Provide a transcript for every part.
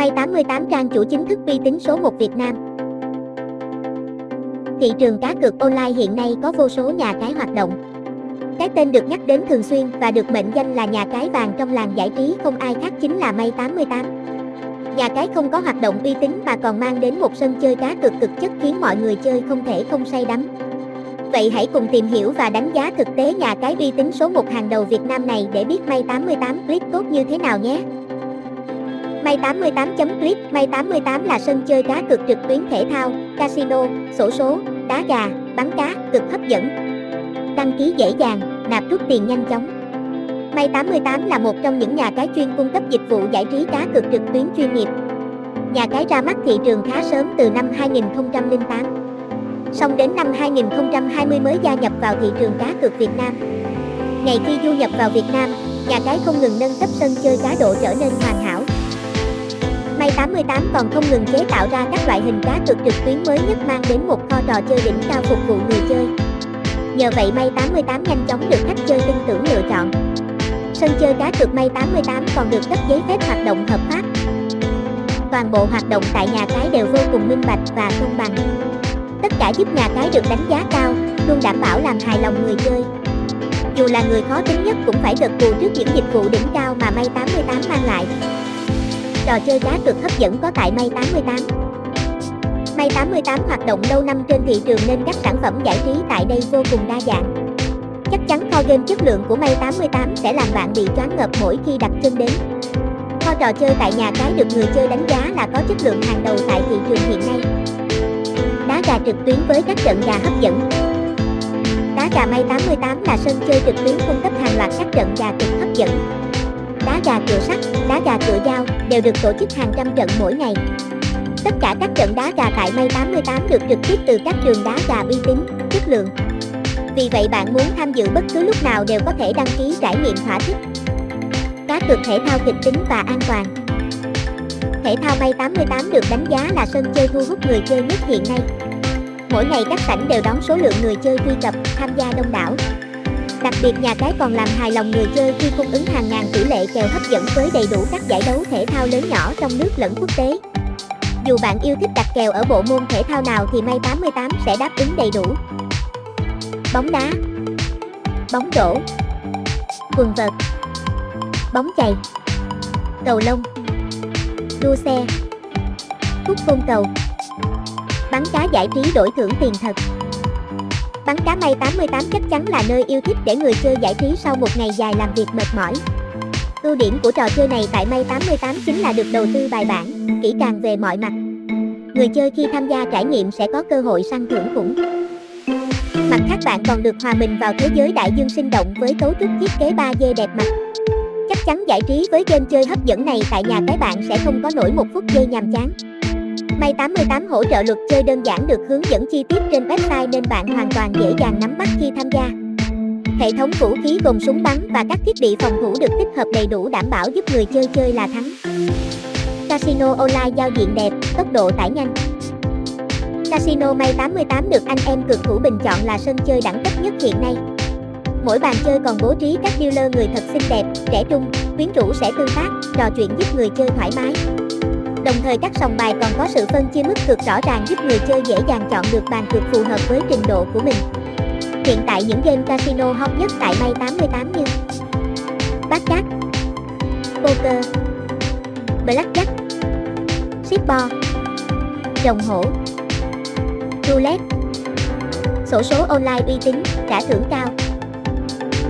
May 88 trang chủ chính thức uy tín số 1 Việt Nam. Thị trường cá cược online hiện nay có vô số nhà cái hoạt động. Cái tên được nhắc đến thường xuyên và được mệnh danh là nhà cái vàng trong làng giải trí không ai khác chính là May 88. Nhà cái không có hoạt động uy tín mà còn mang đến một sân chơi cá cược cực chất khiến mọi người chơi không thể không say đắm. Vậy hãy cùng tìm hiểu và đánh giá thực tế nhà cái uy tín số 1 hàng đầu Việt Nam này để biết May 88 click tốt như thế nào nhé. May 88.clip May 88 là sân chơi cá cược trực tuyến thể thao, casino, sổ số, đá gà, bắn cá, cực hấp dẫn. Đăng ký dễ dàng, nạp rút tiền nhanh chóng. May 88 là một trong những nhà cái chuyên cung cấp dịch vụ giải trí cá cược trực tuyến chuyên nghiệp. Nhà cái ra mắt thị trường khá sớm từ năm 2008. Song đến năm 2020 mới gia nhập vào thị trường cá cược Việt Nam. Ngày khi du nhập vào Việt Nam, nhà cái không ngừng nâng cấp sân chơi cá độ trở nên hoàn hảo. May 88 còn không ngừng chế tạo ra các loại hình cá cược trực tuyến mới nhất mang đến một kho trò chơi đỉnh cao phục vụ người chơi. Nhờ vậy May 88 nhanh chóng được khách chơi tin tưởng lựa chọn. Sân chơi cá cược May 88 còn được cấp giấy phép hoạt động hợp pháp. Toàn bộ hoạt động tại nhà cái đều vô cùng minh bạch và công bằng. Tất cả giúp nhà cái được đánh giá cao, luôn đảm bảo làm hài lòng người chơi. Dù là người khó tính nhất cũng phải gật gù trước những dịch vụ đỉnh cao mà May 88 mang lại. Trò chơi cá cược hấp dẫn có tại May 88. May 88 hoạt động lâu năm trên thị trường nên các sản phẩm giải trí tại đây vô cùng đa dạng. Chắc chắn kho game chất lượng của May 88 sẽ làm bạn bị choáng ngợp mỗi khi đặt chân đến. Kho trò chơi tại nhà cái được người chơi đánh giá là có chất lượng hàng đầu tại thị trường hiện nay. Đá gà trực tuyến với các trận gà hấp dẫn. Đá gà May 88 là sân chơi trực tuyến cung cấp hàng loạt các trận gà cực hấp dẫn. Đá gà cửa sắt, đá gà cửa dao đều được tổ chức hàng trăm trận mỗi ngày. Tất cả các trận đá gà tại May 88 được trực tiếp từ các trường đá gà uy tín, chất lượng. Vì vậy bạn muốn tham dự bất cứ lúc nào đều có thể đăng ký trải nghiệm thỏa thích. Cá cược thể thao kịch tính và an toàn. Thể thao May 88 được đánh giá là sân chơi thu hút người chơi nhất hiện nay. Mỗi ngày các sảnh đều đón số lượng người chơi truy cập, tham gia đông đảo. Đặc biệt nhà cái còn làm hài lòng người chơi khi cung ứng hàng ngàn tỷ lệ kèo hấp dẫn với đầy đủ các giải đấu thể thao lớn nhỏ trong nước lẫn quốc tế. Dù bạn yêu thích đặt kèo ở bộ môn thể thao nào thì May 88 sẽ đáp ứng đầy đủ. Bóng đá, Bóng rổ Quần vợt, Bóng chày, Cầu lông, Đua xe Hút côn cầu Bắn cá giải trí đổi thưởng tiền thật Bắn cá May 88 chắc chắn là nơi yêu thích để người chơi giải trí sau một ngày dài làm việc mệt mỏi. Ưu điểm của trò chơi này tại May 88 chính là được đầu tư bài bản, kỹ càng về mọi mặt. Người chơi khi tham gia trải nghiệm sẽ có cơ hội săn thưởng khủng. Mặt khác bạn còn được hòa mình vào thế giới đại dương sinh động với cấu trúc thiết kế 3D đẹp mặt. Chắc chắn giải trí với game chơi hấp dẫn này tại nhà cái bạn sẽ không có nổi một phút giây nhàm chán. May 88 hỗ trợ luật chơi đơn giản được hướng dẫn chi tiết trên website nên bạn hoàn toàn dễ dàng nắm bắt khi tham gia. Hệ thống vũ khí gồm súng bắn và các thiết bị phòng thủ được tích hợp đầy đủ đảm bảo giúp người chơi chơi là thắng. Casino online giao diện đẹp, tốc độ tải nhanh. Casino May 88 được anh em cực thủ bình chọn là sân chơi đẳng cấp nhất hiện nay. Mỗi bàn chơi còn bố trí các dealer người thật xinh đẹp, trẻ trung, quyến rũ sẽ tương tác, trò chuyện giúp người chơi thoải mái. Đồng thời các sòng bài còn có sự phân chia mức cược rõ ràng giúp người chơi dễ dàng chọn được bàn cược phù hợp với trình độ của mình. Hiện tại những game casino hot nhất tại May 88 như Blackjack, Poker, Blackjack, Shipbo, Rồng hổ, Roulette, Sổ số online uy tín, trả thưởng cao.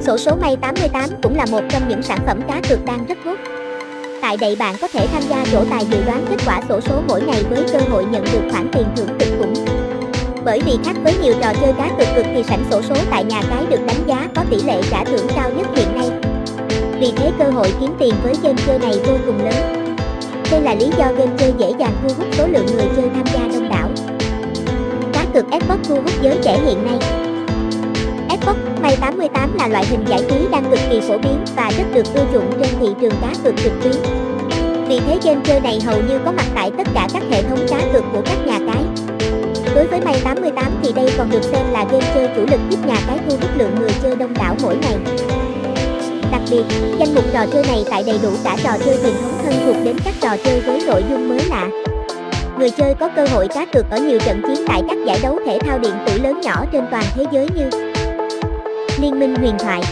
Sổ số May 88 cũng là một trong những sản phẩm cá cược đang rất hot. Tại đây bạn có thể tham gia trổ tài dự đoán kết quả sổ số mỗi ngày với cơ hội nhận được khoản tiền thưởng cực khủng. Bởi vì khác với nhiều trò chơi cá cược cực thì sảnh sổ số tại nhà cái được đánh giá có tỷ lệ trả thưởng cao nhất hiện nay. Vì thế cơ hội kiếm tiền với game chơi này vô cùng lớn. Đây là lý do game chơi dễ dàng thu hút số lượng người chơi tham gia đông đảo. Cá cược Xbox thu hút giới trẻ hiện nay. Xbox May 88 là loại hình giải trí đang cực kỳ phổ biến và rất được ưa chuộng trên thị trường cá cược trực tuyến. Vì thế game chơi này hầu như có mặt tại tất cả các hệ thống cá cược của các nhà cái. Đối với May 88 thì đây còn được xem là game chơi chủ lực giúp nhà cái thu hút lượng người chơi đông đảo mỗi ngày. Đặc biệt, danh mục trò chơi này tại đầy đủ cả trò chơi truyền thống thân thuộc đến các trò chơi với nội dung mới lạ. Người chơi có cơ hội cá cược ở nhiều trận chiến tại các giải đấu thể thao điện tử lớn nhỏ trên toàn thế giới như Liên minh huyền thoại,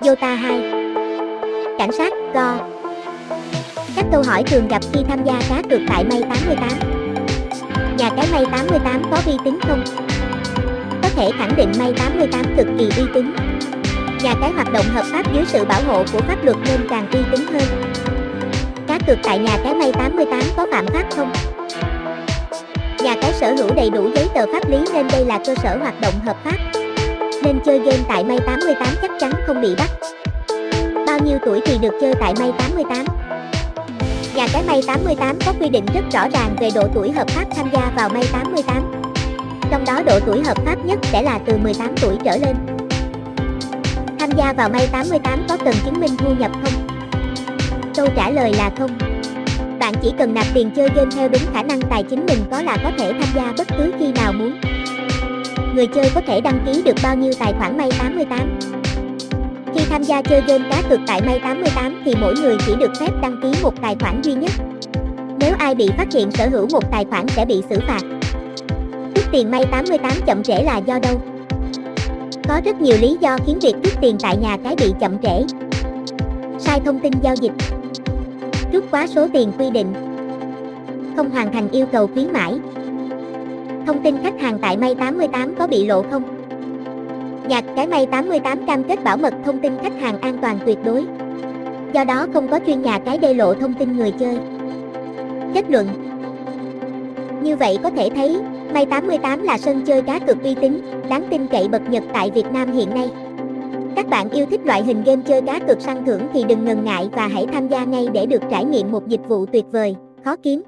Dota 2, Cảnh sát, Go. Các câu hỏi thường gặp khi tham gia cá cược tại May 88. Nhà cái May 88 có uy tín không? Có thể khẳng định May 88 cực kỳ uy tín. Nhà cái hoạt động hợp pháp dưới sự bảo hộ của pháp luật nên càng uy tín hơn. Cá cược tại nhà cái May 88 có phạm pháp không? Nhà cái sở hữu đầy đủ giấy tờ pháp lý nên đây là cơ sở hoạt động hợp pháp. Nên chơi game tại May 88 chắc chắn không bị bắt. Bao nhiêu tuổi thì được chơi tại May 88? Nhà cái May 88 có quy định rất rõ ràng về độ tuổi hợp pháp tham gia vào May 88. Trong đó độ tuổi hợp pháp nhất sẽ là từ 18 tuổi trở lên. Tham gia vào May 88 có cần chứng minh thu nhập không? Câu trả lời là không. Bạn chỉ cần nạp tiền chơi game theo đúng khả năng tài chính mình có là có thể tham gia bất cứ khi nào muốn. Người chơi có thể đăng ký được bao nhiêu tài khoản May 88? Khi tham gia chơi game cá cược tại May 88 thì mỗi người chỉ được phép đăng ký một tài khoản duy nhất. Nếu ai bị phát hiện sở hữu một tài khoản sẽ bị xử phạt. Rút tiền May 88 chậm trễ là do đâu? Có rất nhiều lý do khiến việc rút tiền tại nhà cái bị chậm trễ. Sai thông tin giao dịch. Rút quá số tiền quy định. Không hoàn thành yêu cầu khuyến mãi. Thông tin khách hàng tại May 88 có bị lộ không? Nhạc cái May 88 cam kết bảo mật thông tin khách hàng an toàn tuyệt đối. Do đó không có chuyên nhà cái đê lộ thông tin người chơi. Kết luận Như vậy có thể thấy, May 88 là sân chơi cá cược uy tín, đáng tin cậy bậc nhật tại Việt Nam hiện nay. Các bạn yêu thích loại hình game chơi cá cược săn thưởng thì đừng ngần ngại và hãy tham gia ngay để được trải nghiệm một dịch vụ tuyệt vời, khó kiếm.